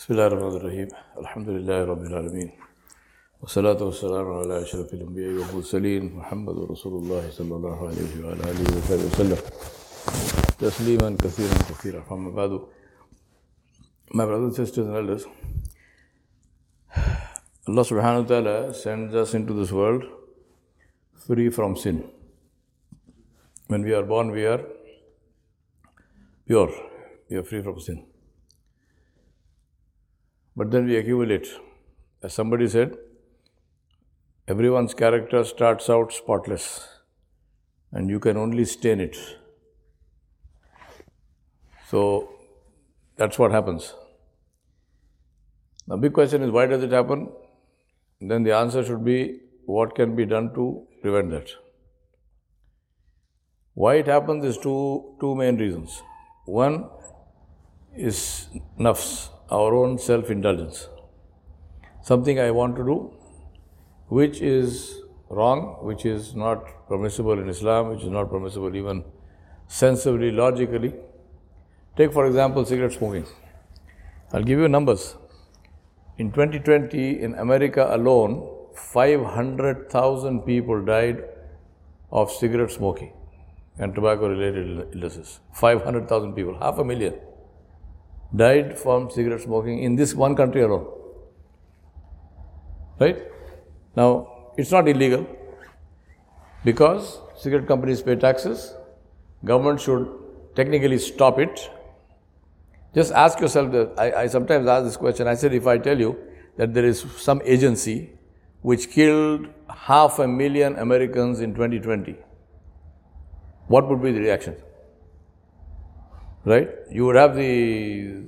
بسم الله الرحمن الرحيم. الحمد لله رب العالمين. والصلاة والسلام على أشرف الأنبياء والمرسلين محمد رسول الله صلى الله عليه وعلى آله وصحبه وسلم. تسليما كثيرا كثيرا. فما بعد؟ My brothers and sisters and elders, Allah subhanahu wa ta'ala sends us into this world free from sin. When we are born, we are pure, we are free from sin. But then we accumulate. As somebody said, everyone's character starts out spotless, and you can only stain it. So that's what happens. The big question is why does it happen? Then the answer should be what can be done to prevent that. Why it happens is two, two main reasons. One is nafs, our own self indulgence. Something I want to do which is wrong, which is not permissible in Islam, which is not permissible even sensibly, logically. Take, for example, cigarette smoking. I'll give you numbers. In 2020, in America alone, 500,000 people died of cigarette smoking and tobacco related illnesses. 500,000 people, half a million, died from cigarette smoking in this one country alone. Right? Now, it's not illegal because cigarette companies pay taxes, government should technically stop it. Just ask yourself that I, I sometimes ask this question. I said, if I tell you that there is some agency which killed half a million Americans in 2020, what would be the reaction? Right? You would have the,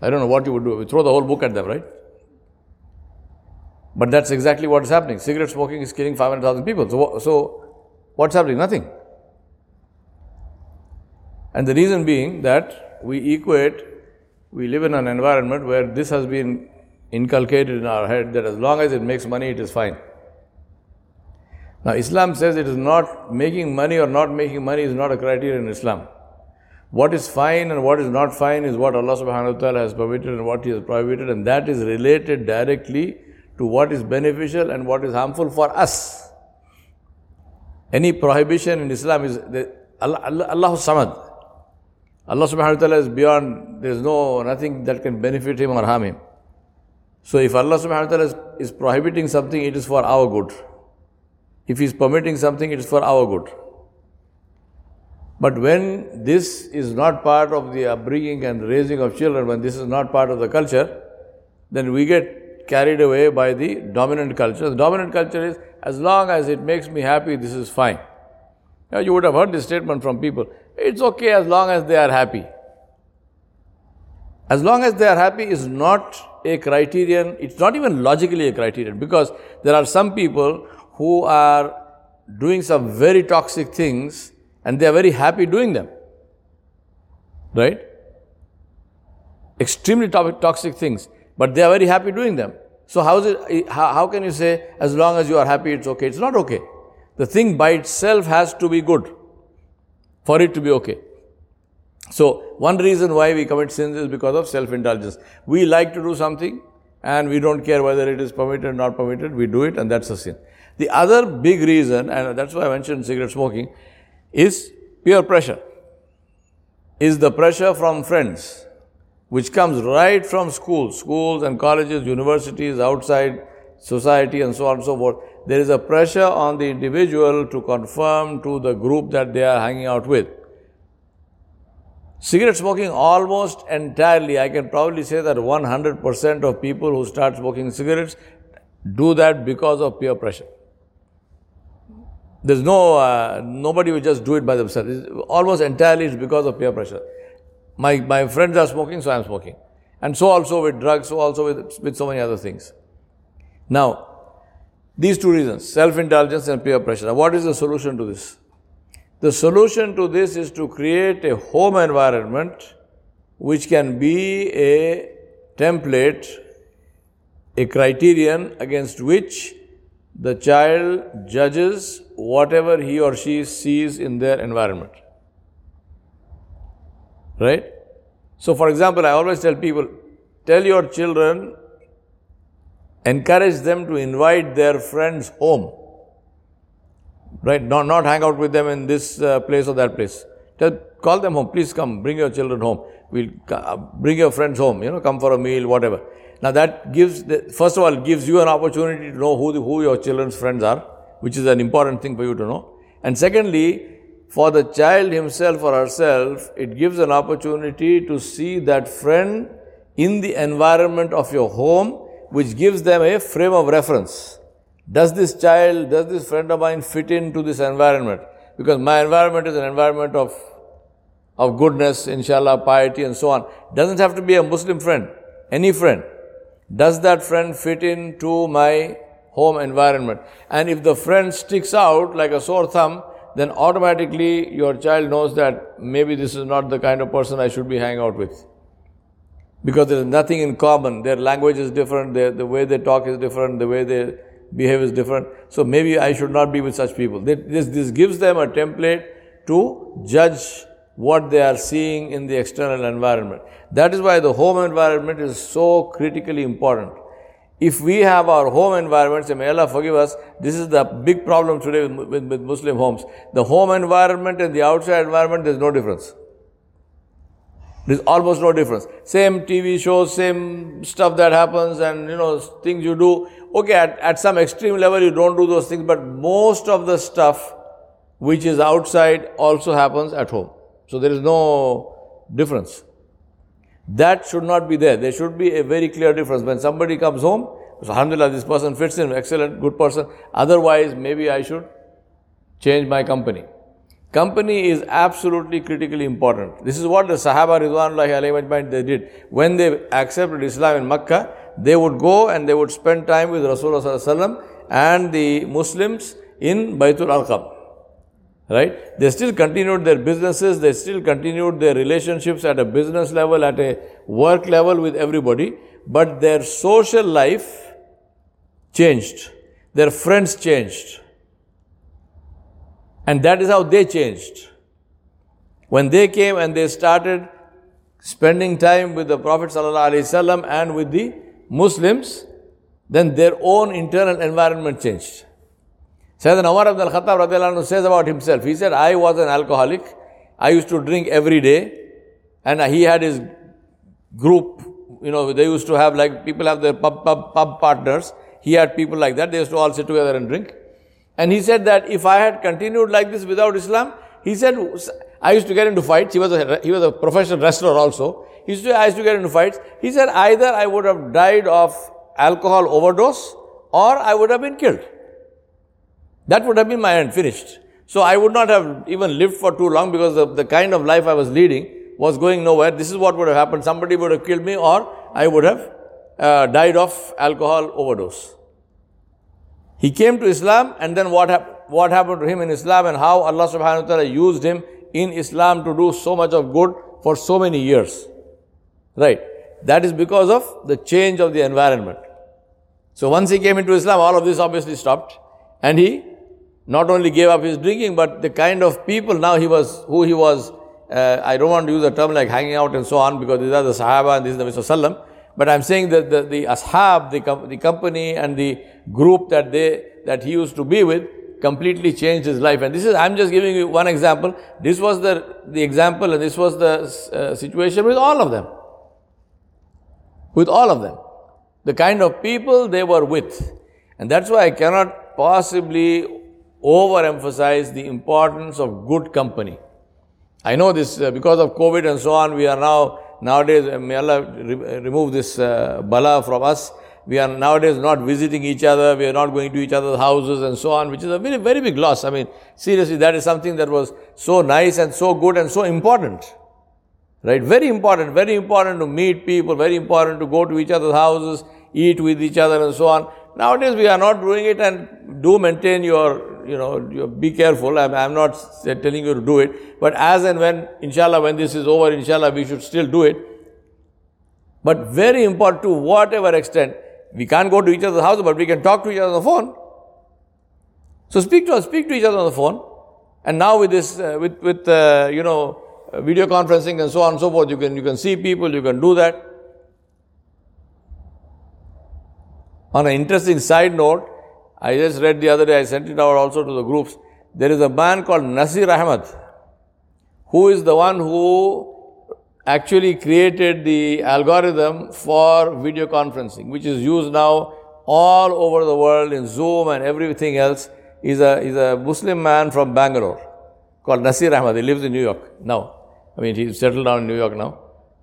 I don't know what you would do. You throw the whole book at them, right? But that's exactly what is happening. Cigarette smoking is killing 500,000 people. So, so what's happening? Nothing. And the reason being that we equate, we live in an environment where this has been inculcated in our head that as long as it makes money, it is fine. Now, Islam says it is not making money or not making money is not a criteria in Islam. What is fine and what is not fine is what Allah subhanahu wa ta'ala has permitted and what He has prohibited, and that is related directly to what is beneficial and what is harmful for us. Any prohibition in Islam is the, Allah, Samad. Allah subhanahu wa ta'ala is beyond, there is no nothing that can benefit him or harm him. So if Allah subhanahu wa ta'ala is, is prohibiting something, it is for our good. If He is permitting something, it is for our good. But when this is not part of the upbringing and raising of children, when this is not part of the culture, then we get carried away by the dominant culture. The dominant culture is as long as it makes me happy, this is fine. Now, you would have heard this statement from people it's okay as long as they are happy. As long as they are happy is not a criterion, it's not even logically a criterion because there are some people who are doing some very toxic things and they are very happy doing them. Right? Extremely toxic things, but they are very happy doing them. So, how, is it, how, how can you say, as long as you are happy, it's okay? It's not okay. The thing by itself has to be good for it to be okay. So, one reason why we commit sins is because of self indulgence. We like to do something and we don't care whether it is permitted or not permitted, we do it and that's a sin. The other big reason, and that's why I mentioned cigarette smoking, is peer pressure. Is the pressure from friends, which comes right from schools, schools and colleges, universities, outside society, and so on and so forth. There is a pressure on the individual to conform to the group that they are hanging out with. Cigarette smoking almost entirely, I can probably say that 100% of people who start smoking cigarettes do that because of peer pressure. There's no, uh, nobody will just do it by themselves. It's almost entirely it's because of peer pressure. My, my friends are smoking, so I'm smoking. And so also with drugs, so also with, with so many other things. Now, these two reasons, self-indulgence and peer pressure. Now, what is the solution to this? The solution to this is to create a home environment which can be a template, a criterion against which the child judges whatever he or she sees in their environment. Right? So, for example, I always tell people tell your children, encourage them to invite their friends home. Right? Not, not hang out with them in this uh, place or that place. Tell, call them home. Please come. Bring your children home. We'll uh, bring your friends home. You know, come for a meal, whatever. Now that gives, the, first of all, gives you an opportunity to know who, the, who your children's friends are, which is an important thing for you to know. And secondly, for the child himself or herself, it gives an opportunity to see that friend in the environment of your home, which gives them a frame of reference. Does this child, does this friend of mine fit into this environment? Because my environment is an environment of, of goodness, inshallah, piety, and so on. Doesn't have to be a Muslim friend, any friend. Does that friend fit into my home environment? And if the friend sticks out like a sore thumb, then automatically your child knows that maybe this is not the kind of person I should be hanging out with. Because there is nothing in common. Their language is different, their, the way they talk is different, the way they behave is different. So maybe I should not be with such people. This, this gives them a template to judge what they are seeing in the external environment. That is why the home environment is so critically important. If we have our home environments, and may Allah forgive us, this is the big problem today with, with, with Muslim homes. The home environment and the outside environment, there's no difference. There's almost no difference. Same TV shows, same stuff that happens, and you know, things you do. Okay, at, at some extreme level, you don't do those things, but most of the stuff which is outside also happens at home. So there is no difference. That should not be there. There should be a very clear difference. When somebody comes home, so alhamdulillah, this person fits in, excellent, good person. Otherwise, maybe I should change my company. Company is absolutely critically important. This is what the Sahaba Ridwanullahi they did. When they accepted Islam in Makkah, they would go and they would spend time with Rasulullah and the Muslims in Baitul Arqam. Right? They still continued their businesses, they still continued their relationships at a business level, at a work level with everybody, but their social life changed. Their friends changed. And that is how they changed. When they came and they started spending time with the Prophet ﷺ and with the Muslims, then their own internal environment changed. Sayyidina Umar ibn al-Khattab says about himself, he said, I was an alcoholic. I used to drink every day. And he had his group, you know, they used to have like, people have their pub, pub, pub partners. He had people like that. They used to all sit together and drink. And he said that if I had continued like this without Islam, he said, I used to get into fights. He was a, he was a professional wrestler also. He used to, I used to get into fights. He said either I would have died of alcohol overdose or I would have been killed. That would have been my end, finished. So I would not have even lived for too long because the, the kind of life I was leading was going nowhere. This is what would have happened. Somebody would have killed me or I would have uh, died of alcohol overdose. He came to Islam and then what, hap- what happened to him in Islam and how Allah subhanahu wa ta'ala used him in Islam to do so much of good for so many years. Right. That is because of the change of the environment. So once he came into Islam, all of this obviously stopped. And he not only gave up his drinking, but the kind of people now he was, who he was, uh, I don't want to use a term like hanging out and so on because these are the Sahaba and this is the Prophet but I'm saying that the, the ashab, the, com- the company and the group that they, that he used to be with completely changed his life. And this is, I'm just giving you one example. This was the, the example and this was the uh, situation with all of them. With all of them. The kind of people they were with. And that's why I cannot possibly overemphasize the importance of good company. I know this uh, because of COVID and so on, we are now Nowadays, may Allah re- remove this uh, bala from us. We are nowadays not visiting each other. We are not going to each other's houses and so on, which is a very, very big loss. I mean, seriously, that is something that was so nice and so good and so important. Right? Very important, very important to meet people, very important to go to each other's houses, eat with each other and so on. Nowadays, we are not doing it and do maintain your you know, you be careful. I'm, I'm not telling you to do it. But as and when, inshallah, when this is over, inshallah, we should still do it. But very important to whatever extent, we can't go to each other's house, but we can talk to each other on the phone. So speak to us, speak to each other on the phone. And now with this, uh, with, with, uh, you know, video conferencing and so on and so forth, you can, you can see people, you can do that. On an interesting side note, I just read the other day, I sent it out also to the groups. There is a man called Nasir Ahmed, who is the one who actually created the algorithm for video conferencing, which is used now all over the world in Zoom and everything else. Is a, is a Muslim man from Bangalore called Nasir Ahmed. He lives in New York now. I mean, he's settled down in New York now.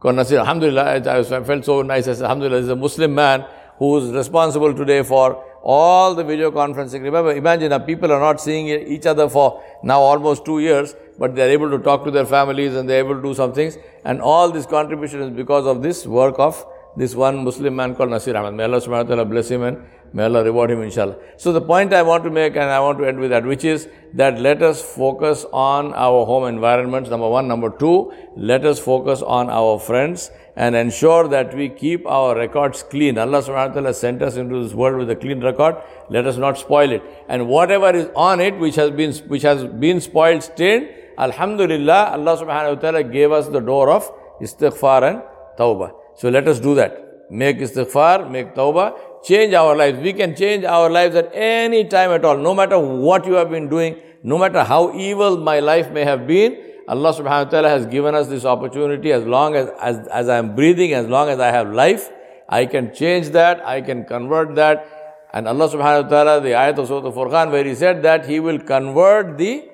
Called Nasir, Alhamdulillah, I, I felt so nice. I said, Alhamdulillah, he's a Muslim man who is responsible today for all the video conferencing. Remember, imagine that people are not seeing each other for now almost two years, but they are able to talk to their families and they are able to do some things. And all this contribution is because of this work of this one Muslim man called Nasir Ahmed. May Allah subhanahu wa ta'ala bless him and may Allah reward him inshallah. So the point I want to make and I want to end with that, which is that let us focus on our home environments, number one. Number two, let us focus on our friends and ensure that we keep our records clean. Allah subhanahu wa ta'ala sent us into this world with a clean record. Let us not spoil it. And whatever is on it which has been which has been spoiled, stained, Alhamdulillah, Allah subhanahu wa ta'ala gave us the door of istighfar and tawbah. So let us do that. Make istighfar, make tawbah, change our lives. We can change our lives at any time at all, no matter what you have been doing, no matter how evil my life may have been. Allah subhanahu wa ta'ala has given us this opportunity as long as, as, as I am breathing, as long as I have life, I can change that, I can convert that. And Allah subhanahu wa ta'ala, the ayat of Surah Al-Furqan, where He said that He will convert the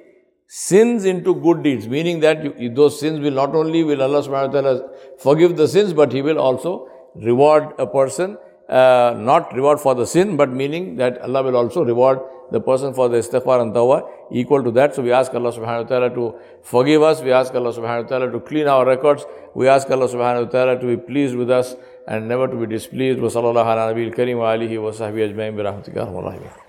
sins into good deeds, meaning that you, those sins will not only will Allah subhanahu wa ta'ala forgive the sins, but He will also reward a person, uh, not reward for the sin, but meaning that Allah will also reward the person for the istighfar and tawbah equal to that. So we ask Allah subhanahu wa ta'ala to forgive us. We ask Allah subhanahu wa ta'ala to clean our records. We ask Allah subhanahu wa ta'ala to be pleased with us and never to be displeased. Wa sallallahu ala nabiyil wa alihi wa sahbihi ajma'in bi rahmatika